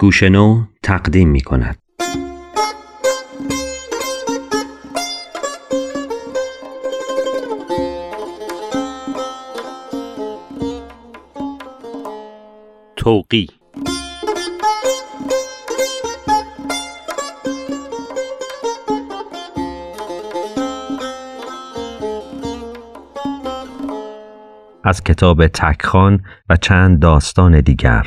گوشنو تقدیم می کند. توقی از کتاب تکخان و چند داستان دیگر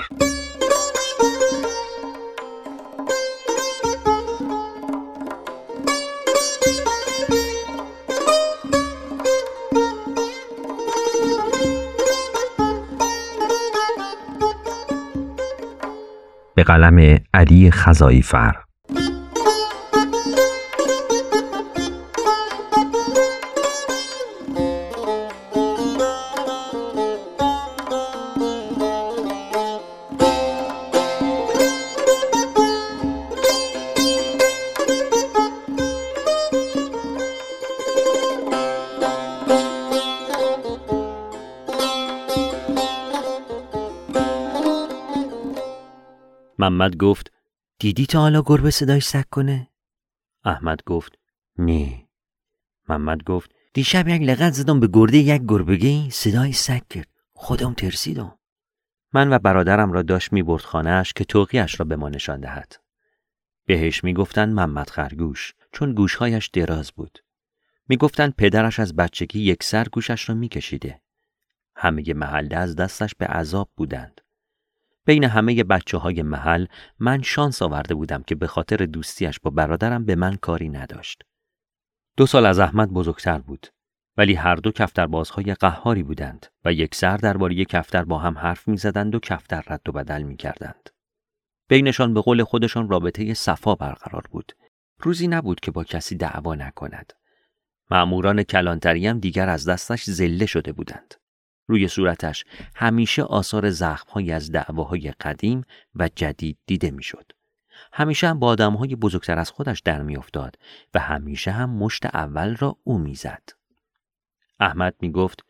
قلم علی خزایی محمد گفت دیدی تا حالا گربه صدای سگ کنه؟ احمد گفت نه. محمد گفت دیشب یک لغت زدم به گرده یک گربگی صدای سگ کرد. خودم ترسیدم. من و برادرم را داشت می برد خانهاش که توقیش را به ما نشان دهد. بهش می گفتن محمد خرگوش چون گوشهایش دراز بود. می گفتن پدرش از بچگی یک سر گوشش را می کشیده همه محله از دستش به عذاب بودند. بین همه بچه های محل من شانس آورده بودم که به خاطر دوستیش با برادرم به من کاری نداشت. دو سال از احمد بزرگتر بود ولی هر دو کفتربازهای قهاری بودند و یک سر درباره کفتر با هم حرف می‌زدند و کفتر رد و بدل می‌کردند. بینشان به قول خودشان رابطه صفا برقرار بود. روزی نبود که با کسی دعوا نکند. معموران کلانتری هم دیگر از دستش زله شده بودند. روی صورتش همیشه آثار زخمهایی از دعواهای قدیم و جدید دیده می‌شد. همیشه هم با آدمهای بزرگتر از خودش در میافتاد و همیشه هم مشت اول را او می‌زد. احمد می‌گفت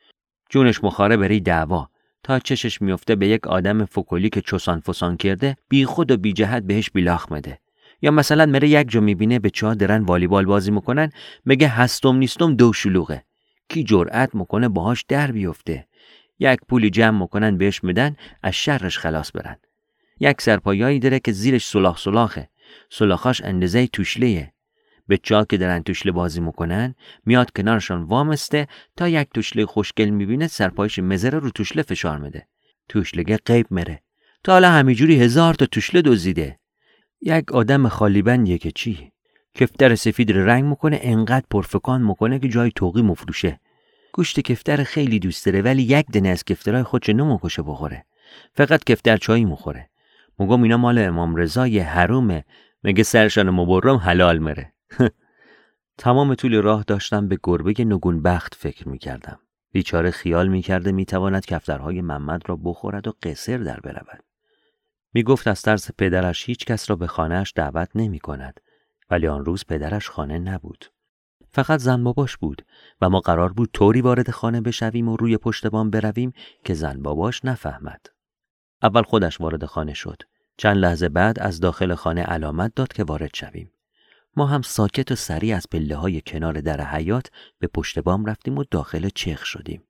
جونش مخاره بری دعوا تا چشش میفته به یک آدم فکولی که چوسان فسان کرده بی خود و بی جهت بهش بیلاخ مده یا مثلا مره یک جا می‌بینه به چهار درن والیبال بازی می‌کنن میگه هستم نیستم دو شلوغه کی جرأت می‌کنه باهاش در بیفته یک پولی جمع می‌کنن بهش میدن از شرش خلاص برن. یک سرپایایی داره که زیرش سلاخ سلاخه. سلاخاش اندازه توشلیه. به چا که دارن توشله بازی می‌کنن میاد کنارشان وامسته تا یک توشله خوشگل می‌بینه سرپایش مزره رو توشله فشار میده. توشلگه قیب مره تا حالا همینجوری هزار تا توشله دزدیده. یک آدم خالیبندیه که چی؟ کفتر سفید رنگ می‌کنه انقدر پرفکان می‌کنه که جای توقی مفروشه. گوشت کفتر خیلی دوست داره ولی یک دنه از کفترهای خودش نموکشه بخوره. فقط کفتر چایی مخوره مگم اینا مال امام رضای حرومه. مگه سرشان مبرم حلال مره. تمام طول راه داشتم به گربه نگون بخت فکر می‌کردم. بیچاره خیال می‌کرده می‌تواند کفترهای محمد را بخورد و قصر در برود. می‌گفت از ترس پدرش هیچ کس را به خانهاش دعوت نمی کند ولی آن روز پدرش خانه نبود. فقط زن باباش بود و ما قرار بود طوری وارد خانه بشویم و روی پشت بام برویم که زن باباش نفهمد. اول خودش وارد خانه شد. چند لحظه بعد از داخل خانه علامت داد که وارد شویم. ما هم ساکت و سریع از پله های کنار در حیات به پشت بام رفتیم و داخل چخ شدیم.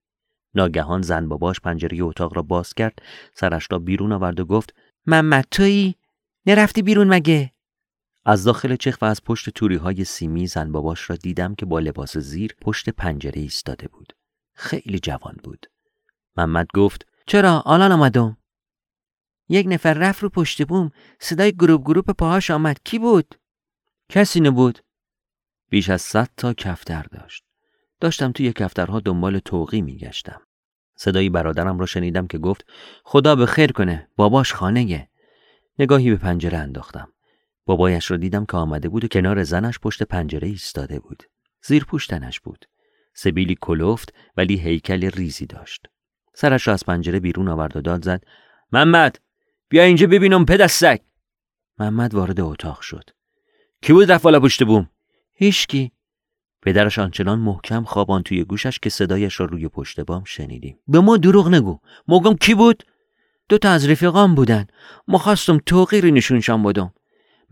ناگهان زن باباش پنجره اتاق را باز کرد، سرش را بیرون آورد و گفت: محمد تویی؟ نرفتی بیرون مگه؟ از داخل چخ و از پشت توری های سیمی زن باباش را دیدم که با لباس زیر پشت پنجره ایستاده بود. خیلی جوان بود. محمد گفت چرا آلان آمدم؟ یک نفر رفت رو پشت بوم صدای گروپ گروپ پاهاش آمد کی بود؟ کسی نبود. بیش از صد تا کفتر داشت. داشتم توی کفترها دنبال توقی میگشتم. صدای برادرم را شنیدم که گفت خدا به خیر کنه باباش خانهه. نگاهی به پنجره انداختم. بابایش را دیدم که آمده بود و کنار زنش پشت پنجره ایستاده بود. زیر پوشتنش بود. سبیلی کلفت ولی هیکل ریزی داشت. سرش را از پنجره بیرون آورد و داد زد. محمد بیا اینجا ببینم پدستک. محمد وارد اتاق شد. کی بود رفت بالا پشت بوم؟ هیچکی. پدرش آنچنان محکم خوابان توی گوشش که صدایش را روی پشت بام شنیدیم. به ما دروغ نگو. مگم کی بود؟ دو تا از رفیقام بودن ما خواستم توقیری نشونشان بدم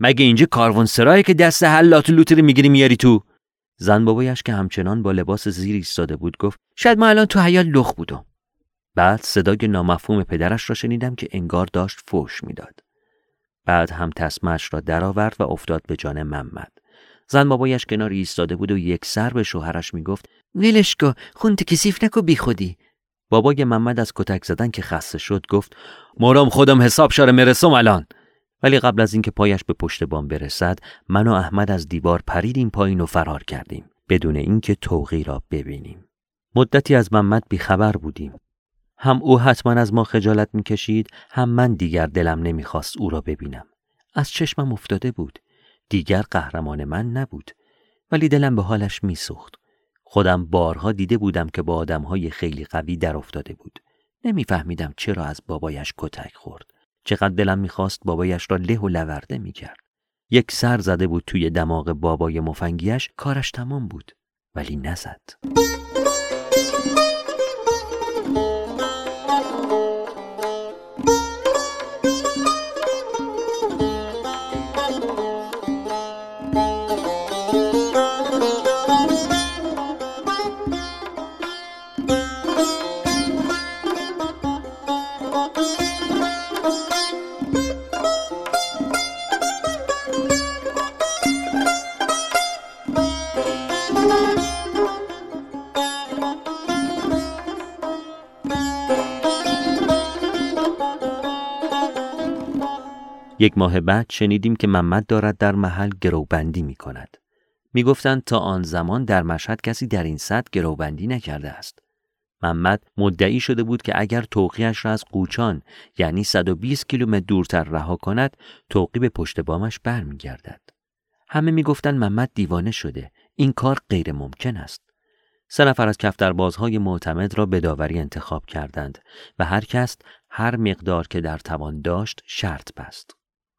مگه اینجا کاروان سرایی که دست حلات لوتری می‌گیری میاری تو؟ زن بابایش که همچنان با لباس زیر ایستاده بود گفت شاید ما الان تو حیال لخ بودم. بعد صدای نامفهوم پدرش را شنیدم که انگار داشت فوش می‌داد. بعد هم تسمش را درآورد و افتاد به جان محمد. زن بابایش کنار ایستاده بود و یک سر به شوهرش می‌گفت ولش کو خونت کسیف نکو بی خودی. بابای محمد از کتک زدن که خسته شد گفت مرام خودم حساب شاره مرسم الان. ولی قبل از اینکه پایش به پشت بام برسد من و احمد از دیوار پریدیم پایین و فرار کردیم بدون اینکه توقی را ببینیم. مدتی از محمد بیخبر بودیم. هم او حتما از ما خجالت می‌کشید هم من دیگر دلم نمی‌خواست او را ببینم. از چشمم افتاده بود. دیگر قهرمان من نبود. ولی دلم به حالش میسوخت. خودم بارها دیده بودم که با آدمهای خیلی قوی در افتاده بود. نمیفهمیدم چرا از بابایش کتک خورد. چقدر دلم می‌خواست بابایش را له و لورده می‌کرد. یک سر زده بود توی دماغ بابای مفنگیش کارش تمام بود ولی نزد. یک ماه بعد شنیدیم که محمد دارد در محل گروبندی می کند. می گفتند تا آن زمان در مشهد کسی در این سطح گروبندی نکرده است. محمد مدعی شده بود که اگر توقیش را از قوچان یعنی 120 کیلومتر دورتر رها کند توقی به پشت بامش برمیگردد. همه می‌گفتند محمد دیوانه شده این کار غیر ممکن است. سه نفر از کفتربازهای معتمد را به داوری انتخاب کردند و هر کس هر مقدار که در توان داشت شرط بست.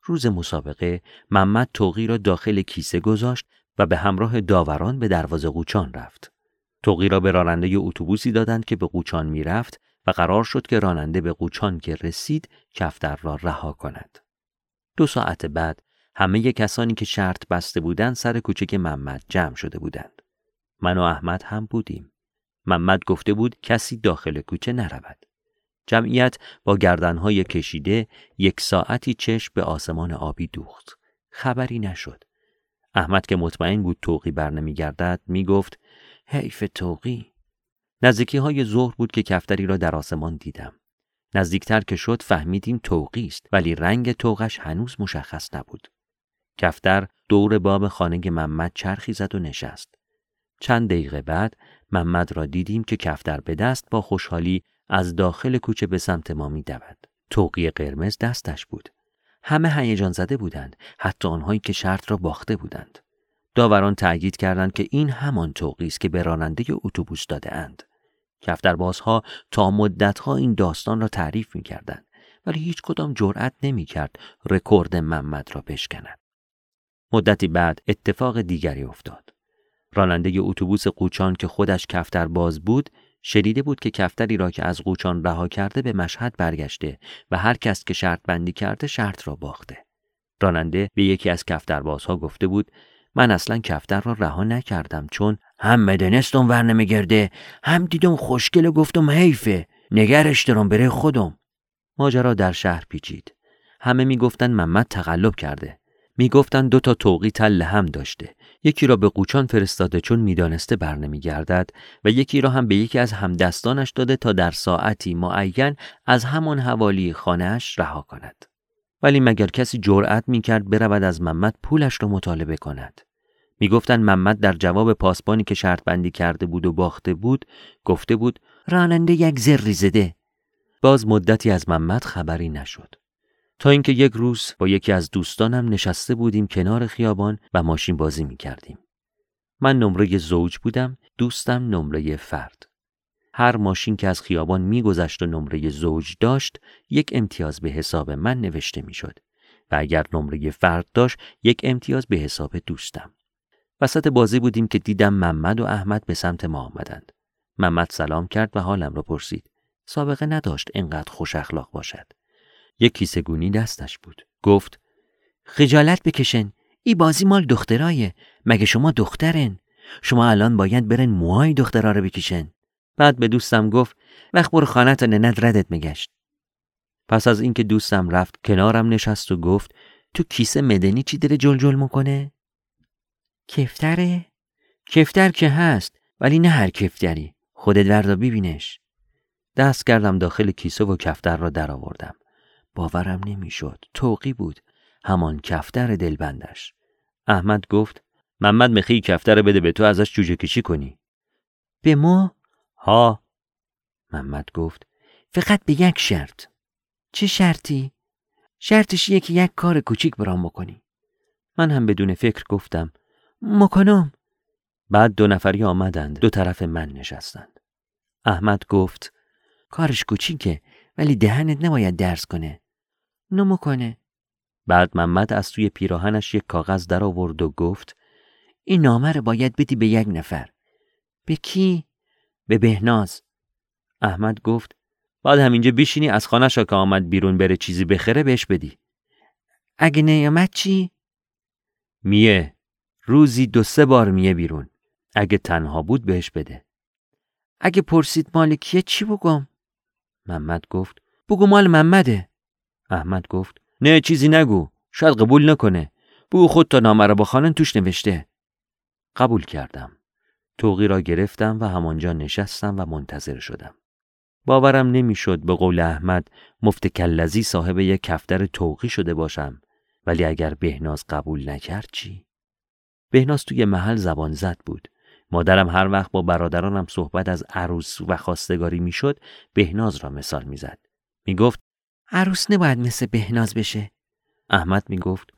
روز مسابقه محمد توقی را داخل کیسه گذاشت و به همراه داوران به دروازه قوچان رفت. توقی را به راننده اتوبوسی دادند که به قوچان می‌رفت و قرار شد که راننده به قوچان که رسید کفتر را رها کند. دو ساعت بعد همه کسانی که شرط بسته بودند سر کوچک محمد جمع شده بودند. من و احمد هم بودیم. محمد گفته بود کسی داخل کوچه نرود. جمعیت با گردنهای کشیده یک ساعتی چشم به آسمان آبی دوخت. خبری نشد. احمد که مطمئن بود توقی بر نمی گردد می گفت حیف توقی. نزدیکی های ظهر بود که کفتری را در آسمان دیدم. نزدیکتر که شد فهمیدیم توقی است ولی رنگ توقش هنوز مشخص نبود. کفتر دور باب خانه محمد چرخی زد و نشست. چند دقیقه بعد محمد را دیدیم که کفتر به دست با خوشحالی از داخل کوچه به سمت ما می دود. توقی قرمز دستش بود. همه هیجان زده بودند حتی آنهایی که شرط را باخته بودند. داوران تأکید کردند که این همان توقی است که به راننده اتوبوس داده اند. کفتربازها تا مدتها این داستان را تعریف می کردند ولی هیچ کدام جرأت نمی کرد رکورد محمد را بشکند. مدتی بعد اتفاق دیگری افتاد. راننده اتوبوس قوچان که خودش کفتر باز بود شنیده بود که کفتری را که از قوچان رها کرده به مشهد برگشته و هر کس که شرط بندی کرده شرط را باخته. راننده به یکی از کفتربازها گفته بود من اصلا کفتر را رها نکردم چون هم مدنستم ور نمیگرده هم دیدم خوشگل و گفتم حیفه نگرش دارم بره خودم. ماجرا در شهر پیچید. همه می‌گفتند محمد تقلب کرده. می‌گفتند دو تا توقی تل هم داشته. یکی را به قوچان فرستاده چون می‌دانسته برنمیگردد و یکی را هم به یکی از همدستانش داده تا در ساعتی معین از همان حوالی خانهاش رها کند. ولی مگر کسی جرأت می‌کرد برود از محمد پولش را مطالبه کند؟ می‌گفتند محمد در جواب پاسبانی که شرط بندی کرده بود و باخته بود گفته بود راننده یک زری زده. باز مدتی از محمد خبری نشد. تا اینکه یک روز با یکی از دوستانم نشسته بودیم کنار خیابان و ماشین بازی می کردیم. من نمره زوج بودم، دوستم نمره فرد. هر ماشین که از خیابان میگذشت و نمره زوج داشت، یک امتیاز به حساب من نوشته می‌شد و اگر نمره فرد داشت، یک امتیاز به حساب دوستم. وسط بازی بودیم که دیدم محمد و احمد به سمت ما آمدند. محمد سلام کرد و حالم را پرسید. سابقه نداشت انقدر خوش اخلاق باشد. یک کیسه گونی دستش بود. گفت خجالت بکشن ای بازی مال دخترایه مگه شما دخترن؟ شما الان باید برن موهای دخترا رو بکشن. بعد به دوستم گفت وقت برو خانه تا ننت ردت میگشت. پس از اینکه دوستم رفت کنارم نشست و گفت تو کیسه مدنی چی داره جل جل می‌کنه؟ کفتره؟ کفتر که هست ولی نه هر کفتری خودت وردا ببینش. دست کردم داخل کیسه و کفتر را درآوردم. باورم نمی‌شد. توقی بود. همان کفتر دلبندش. احمد گفت محمد مخی کفتر بده به تو ازش جوجه کشی کنی. به ما؟ ها. محمد گفت فقط به یک شرط. چه شرطی؟ شرطش که یک کار کوچیک برام بکنی. من هم بدون فکر گفتم مکنم بعد دو نفری آمدند. دو طرف من نشستند. احمد گفت کارش کوچیکه ولی دهنت نباید درس کنه. نمو کنه. بعد محمد از توی پیراهنش یک کاغذ در آورد و گفت این نامه رو باید بدی به یک نفر. به کی؟ به بهناز. احمد گفت بعد همینجا بشینی از خانه که آمد بیرون بره چیزی بخره بهش بدی. اگه نیامد چی؟ میه. روزی دو سه بار میه بیرون. اگه تنها بود بهش بده. اگه پرسید مال کیه چی بگم؟ محمد گفت بگو مال محمده. احمد گفت نه چیزی نگو شاید قبول نکنه. بگو خود تا نامه را با خانن توش نوشته. قبول کردم. توقی را گرفتم و همانجا نشستم و منتظر شدم. باورم نمی‌شد به قول احمد مفت کلزی صاحب یک کفتر توقی شده باشم. ولی اگر بهناز قبول نکرد چی؟ بهناز توی محل زبان زد بود. مادرم هر وقت با برادرانم صحبت از عروس و خواستگاری می‌شد بهناز را مثال می‌زد. می‌گفت عروس نباید مثل بهناز بشه. احمد می‌گفت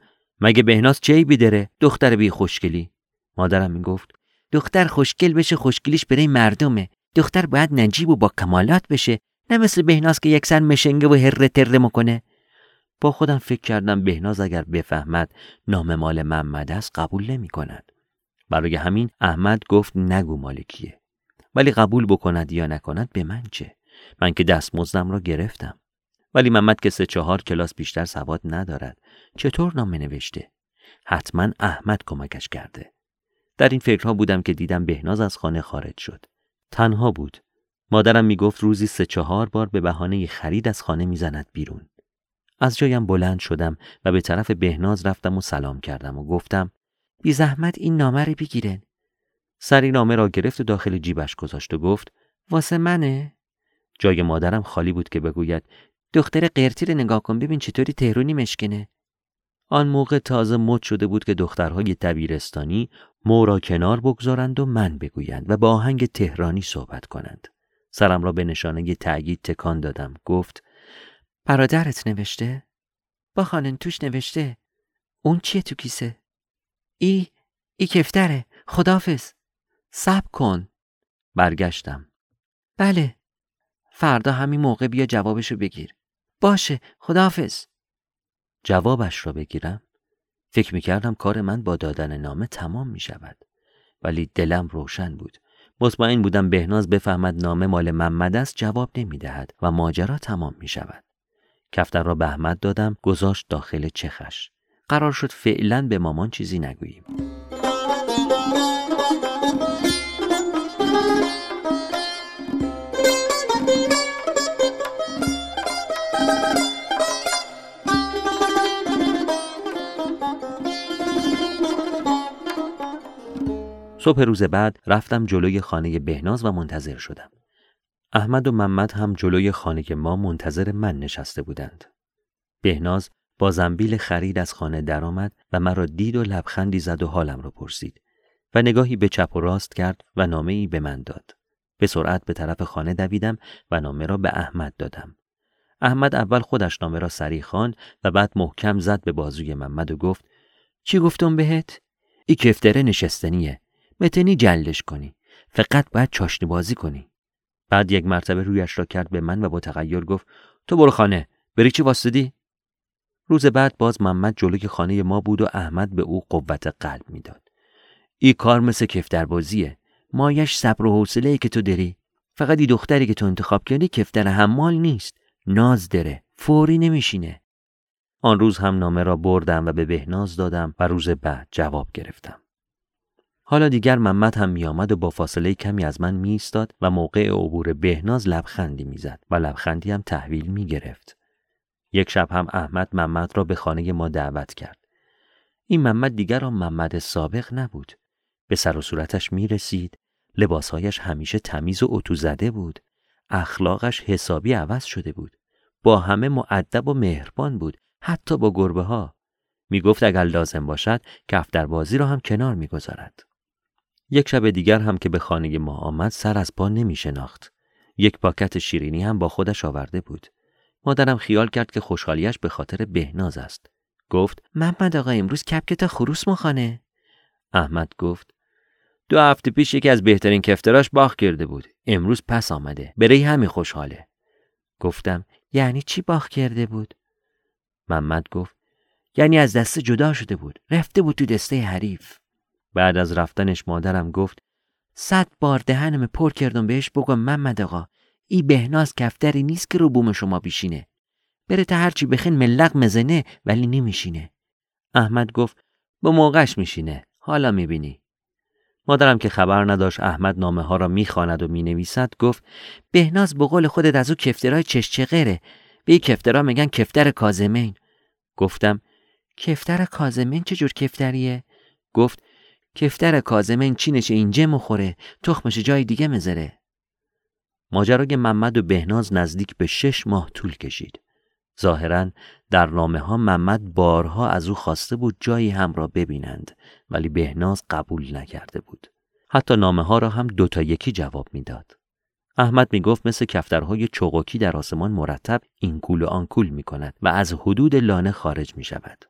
مگه بهناز چه بی داره دختر بی خوشگلی. مادرم می‌گفت دختر خوشگل بشه خوشگلیش برای مردمه. دختر باید نجیب و با کمالات بشه نه مثل بهناز که یکسر مشنگه و هره تره مکنه با خودم فکر کردم بهناز اگر بفهمد نام مال محمد است قبول نمی کند. برای همین احمد گفت نگو مال کیه. ولی قبول بکند یا نکند به من چه؟ من که دستمزدم را گرفتم. ولی محمد که سه چهار کلاس بیشتر سواد ندارد. چطور نامه نوشته؟ حتما احمد کمکش کرده. در این فکرها بودم که دیدم بهناز از خانه خارج شد. تنها بود. مادرم می‌گفت روزی سه چهار بار به بهانه خرید از خانه می‌زند بیرون. از جایم بلند شدم و به طرف بهناز رفتم و سلام کردم و گفتم بی زحمت این نامه رو بگیرن. سری نامه را گرفت و داخل جیبش گذاشت و گفت واسه منه؟ جای مادرم خالی بود که بگوید دختر قرتی رو نگاه کن ببین چطوری تهرونی مشکنه آن موقع تازه مد شده بود که دخترهای دبیرستانی مو را کنار بگذارند و من بگویند و با آهنگ تهرانی صحبت کنند. سرم را به نشانه تأیید تکان دادم. گفت برادرت نوشته؟ با خانن توش نوشته. اون چیه تو کیسه؟ ای ای کفتره. خدافز سب کن. برگشتم. بله. فردا همین موقع بیا جوابشو بگیر. باشه خداحافظ. جوابش را بگیرم. فکر می‌کردم کار من با دادن نامه تمام می شود ولی دلم روشن بود. مطمئن بودم بهناز بفهمد نامه مال محمد است جواب نمی دهد و ماجرا تمام می شود کفتر را به احمد دادم گذاشت داخل چخش. قرار شد فعلا به مامان چیزی نگوییم. صبح روز بعد رفتم جلوی خانه بهناز و منتظر شدم. احمد و محمد هم جلوی خانه ما منتظر من نشسته بودند. بهناز با زنبیل خرید از خانه درآمد و مرا دید و لبخندی زد و حالم را پرسید و نگاهی به چپ و راست کرد و نامه ای به من داد. به سرعت به طرف خانه دویدم و نامه را به احمد دادم. احمد اول خودش نامه را سریع خواند و بعد محکم زد به بازوی محمد و گفت چی گفتم بهت؟ ای کفتره نشستنیه متنی جلش کنی. فقط باید چاشنی بازی کنی. بعد یک مرتبه رویش را کرد به من و با تغییر گفت تو برو خانه بری چی واسدی روز بعد باز محمد جلوی خانه ما بود و احمد به او قوت قلب می‌داد. ای کار مثل کفتر بازیه مایش صبر و حوصله که تو داری. فقط ای دختری که تو انتخاب کردی کفتر حمال نیست. ناز داره. فوری نمیشینه. آن روز هم نامه را بردم و به بهناز دادم و روز بعد جواب گرفتم. حالا دیگر محمد هم میآمد و با فاصله کمی از من میایستاد و موقع عبور بهناز لبخندی می‌زد و لبخندی هم تحویل می‌گرفت. یک شب هم احمد محمد را به خانه ما دعوت کرد. این محمد دیگر را محمد سابق نبود. به سر و صورتش می رسید لباسهایش همیشه تمیز و اتو زده بود. اخلاقش حسابی عوض شده بود. با همه معدب و مهربان بود. حتی با گربه ها می گفت اگر لازم باشد کفتر بازی را هم کنار می گذارد. یک شب دیگر هم که به خانه ما آمد سر از پا نمی شناخت. یک پاکت شیرینی هم با خودش آورده بود. مادرم خیال کرد که خوشحالیش به خاطر بهناز است. گفت محمد آقا امروز کپکت خروس مخانه. احمد گفت دو هفته پیش یکی از بهترین کفتراش باخ کرده بود. امروز پس آمده. برای همین خوشحاله. گفتم یعنی چی باخ کرده بود؟ محمد گفت یعنی از دسته جدا شده بود. رفته بود تو دسته حریف. بعد از رفتنش مادرم گفت صد بار دهنم پر کردم بهش بگم محمد آقا ای بهناز کفتری نیست که رو بوم شما بیشینه. بره تا هرچی بخین ملق مزنه ولی نمیشینه. احمد گفت به موقعش میشینه حالا می‌بینی. مادرم که خبر نداشت احمد نامه ها را می‌خواند و می‌نویسد گفت بهناز به قول خودت از او کفترای چشچقره به این کفترا میگن کفتر کازمین. گفتم کفتر کازمین چه جور کفتریه؟ گفت کفتر کازمین چینش اینجا مخوره تخمش جای دیگه مزره ماجرای محمد و بهناز نزدیک به شش ماه طول کشید ظاهرا در نامه ها محمد بارها از او خواسته بود جایی هم را ببینند ولی بهناز قبول نکرده بود حتی نامه ها را هم دوتا یکی جواب می‌داد. احمد می گفت مثل کفترهای چوقوکی در آسمان مرتب این کول و آن کول می کند و از حدود لانه خارج می شود.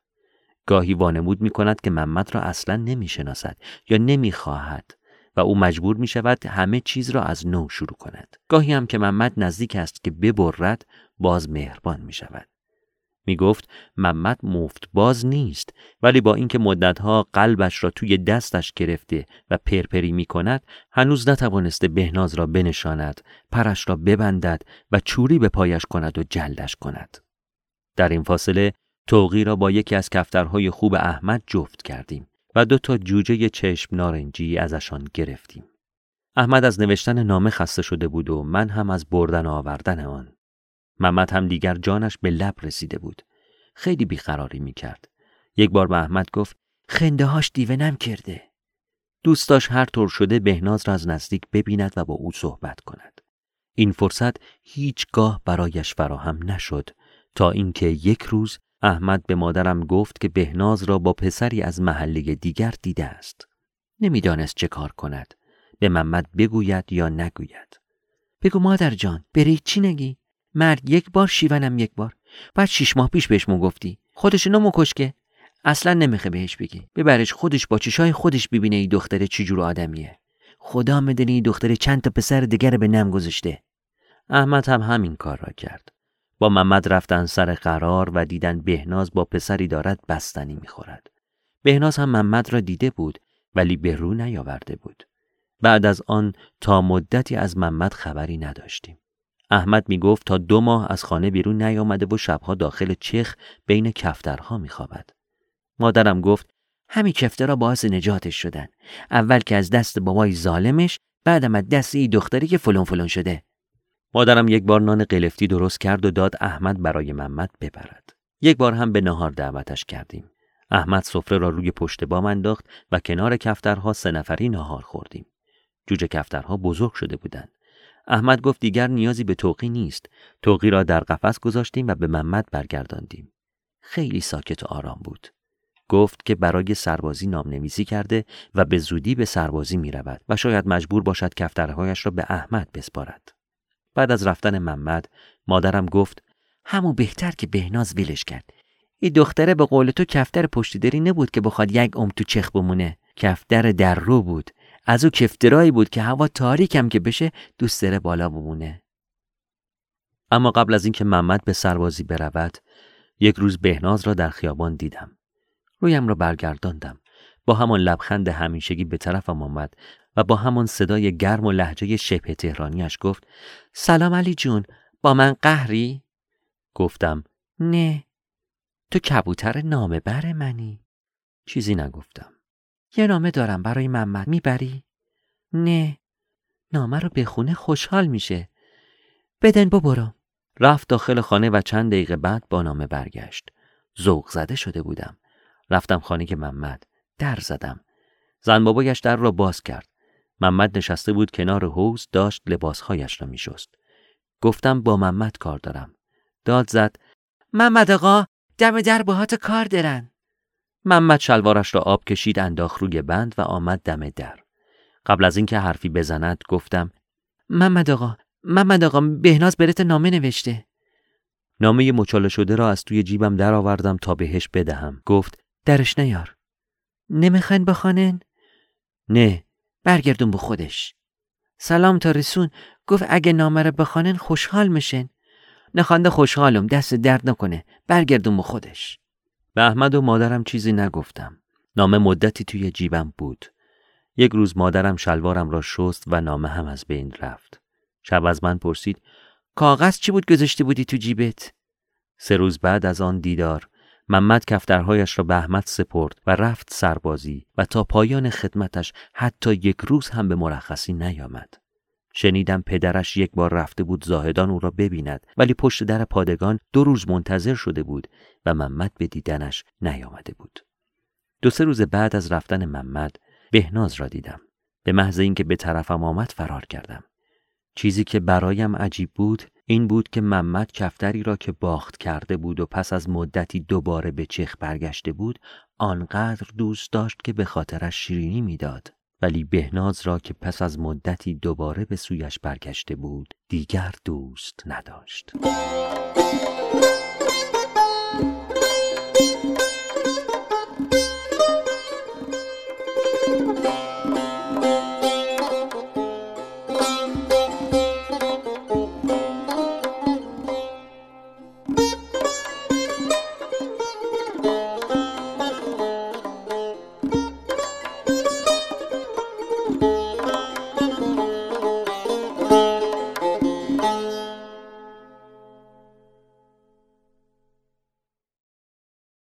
گاهی وانمود می کند که محمد را اصلا نمی شناسد یا نمی خواهد و او مجبور می شود همه چیز را از نو شروع کند. گاهی هم که محمد نزدیک است که ببرد باز مهربان می شود. می گفت محمد مفت باز نیست ولی با اینکه مدتها قلبش را توی دستش گرفته و پرپری می کند هنوز نتوانسته بهناز را بنشاند پرش را ببندد و چوری به پایش کند و جلدش کند در این فاصله توقی را با یکی از کفترهای خوب احمد جفت کردیم و دو تا جوجه چشم نارنجی ازشان گرفتیم. احمد از نوشتن نامه خسته شده بود و من هم از بردن آوردن آن. محمد هم دیگر جانش به لب رسیده بود. خیلی بیقراری می کرد. یک بار به احمد گفت خنده هاش دیوه کرده. دوست داشت هر طور شده بهناز را از نزدیک ببیند و با او صحبت کند. این فرصت هیچگاه برایش فراهم نشد تا اینکه یک روز احمد به مادرم گفت که بهناز را با پسری از محله دیگر دیده است. نمی‌دانست چه کار کند. به محمد بگوید یا نگوید. بگو مادر جان بری چی نگی؟ مرد یک بار شیونم یک بار. بعد شیش ماه پیش بهش مو گفتی. خودش نمو کشکه. اصلا نمیخه بهش بگی. ببرش خودش با چشای خودش ببینه ای دختره چجور آدمیه. خدا مدنی دختره چند تا پسر دیگر به نم گذاشته. احمد هم همین کار را کرد. با محمد رفتن سر قرار و دیدن بهناز با پسری دارد بستنی می‌خورد. بهناز هم محمد را دیده بود ولی به رو نیاورده بود. بعد از آن تا مدتی از محمد خبری نداشتیم. احمد می گفت تا دو ماه از خانه بیرون نیامده و شبها داخل چخ بین کفترها میخوابد. مادرم گفت همین کفترها باعث نجاتش شدن. اول که از دست بابای ظالمش بعدم از دست ای دختری که فلون فلون شده. مادرم یک بار نان قلفتی درست کرد و داد احمد برای محمد ببرد. یک بار هم به نهار دعوتش کردیم. احمد سفره را روی پشت بام انداخت و کنار کفترها سه نفری نهار خوردیم. جوجه کفترها بزرگ شده بودند. احمد گفت دیگر نیازی به توقی نیست. توقی را در قفس گذاشتیم و به محمد برگرداندیم. خیلی ساکت و آرام بود. گفت که برای سربازی نامنویسی کرده و به زودی به سربازی می رود و شاید مجبور باشد کفترهایش را به احمد بسپارد. بعد از رفتن محمد مادرم گفت همون بهتر که بهناز ویلش کرد. این دختره به قول تو کفتر پشتیداری نبود که بخواد یک ام تو چخ بمونه. کفتر در رو بود. از او کفترایی بود که هوا تاریکم که بشه دوست داره بالا بمونه. اما قبل از اینکه محمد به سربازی برود یک روز بهناز را در خیابان دیدم. رویم را برگرداندم. با همان لبخند همیشگی به طرفم آمد و با همان صدای گرم و لحجه شبه تهرانیش گفت سلام علی جون با من قهری؟ گفتم نه تو کبوتر نامه بر منی. چیزی نگفتم. یه نامه دارم برای محمد می‌بری؟ نه نامه رو بخونه خوشحال میشه. بدن ببرم رفت داخل خانه و چند دقیقه بعد با نامه برگشت. ذوق زده شده بودم. رفتم خانه که محمد در زدم. زن بابایش در را باز کرد. محمد نشسته بود کنار حوز داشت لباسهایش را میشست. گفتم با محمد کار دارم. داد زد محمد آقا دم در باهات کار دارن. محمد شلوارش را آب کشید انداخت روی بند و آمد دم در. قبل از اینکه حرفی بزند گفتم محمد آقا محمد آقا بهناز برت نامه نوشته. نامه مچاله شده را از توی جیبم درآوردم تا بهش بدهم. گفت درش نیار. نمی‌خواین بخوانن نه. برگردون به خودش. سلام تا رسون. گفت اگه نامه رو بخوانن خوشحال میشن. نخوانده خوشحالم. دست درد نکنه. برگردون به خودش. به احمد و مادرم چیزی نگفتم. نامه مدتی توی جیبم بود. یک روز مادرم شلوارم را شست و نامه هم از بین رفت. شب از من پرسید کاغذ چی بود گذاشته بودی تو جیبت؟ سه روز بعد از آن دیدار محمد کفترهایش را به احمد سپرد و رفت سربازی و تا پایان خدمتش حتی یک روز هم به مرخصی نیامد. شنیدم پدرش یک بار رفته بود زاهدان او را ببیند ولی پشت در پادگان دو روز منتظر شده بود و محمد به دیدنش نیامده بود. دو سه روز بعد از رفتن محمد بهناز را دیدم. به محض اینکه به طرفم آمد فرار کردم. چیزی که برایم عجیب بود این بود که محمد کفتری را که باخت کرده بود و پس از مدتی دوباره به چخ برگشته بود آنقدر دوست داشت که به خاطرش شیرینی می‌داد. ولی بهناز را که پس از مدتی دوباره به سویش برگشته بود دیگر دوست نداشت.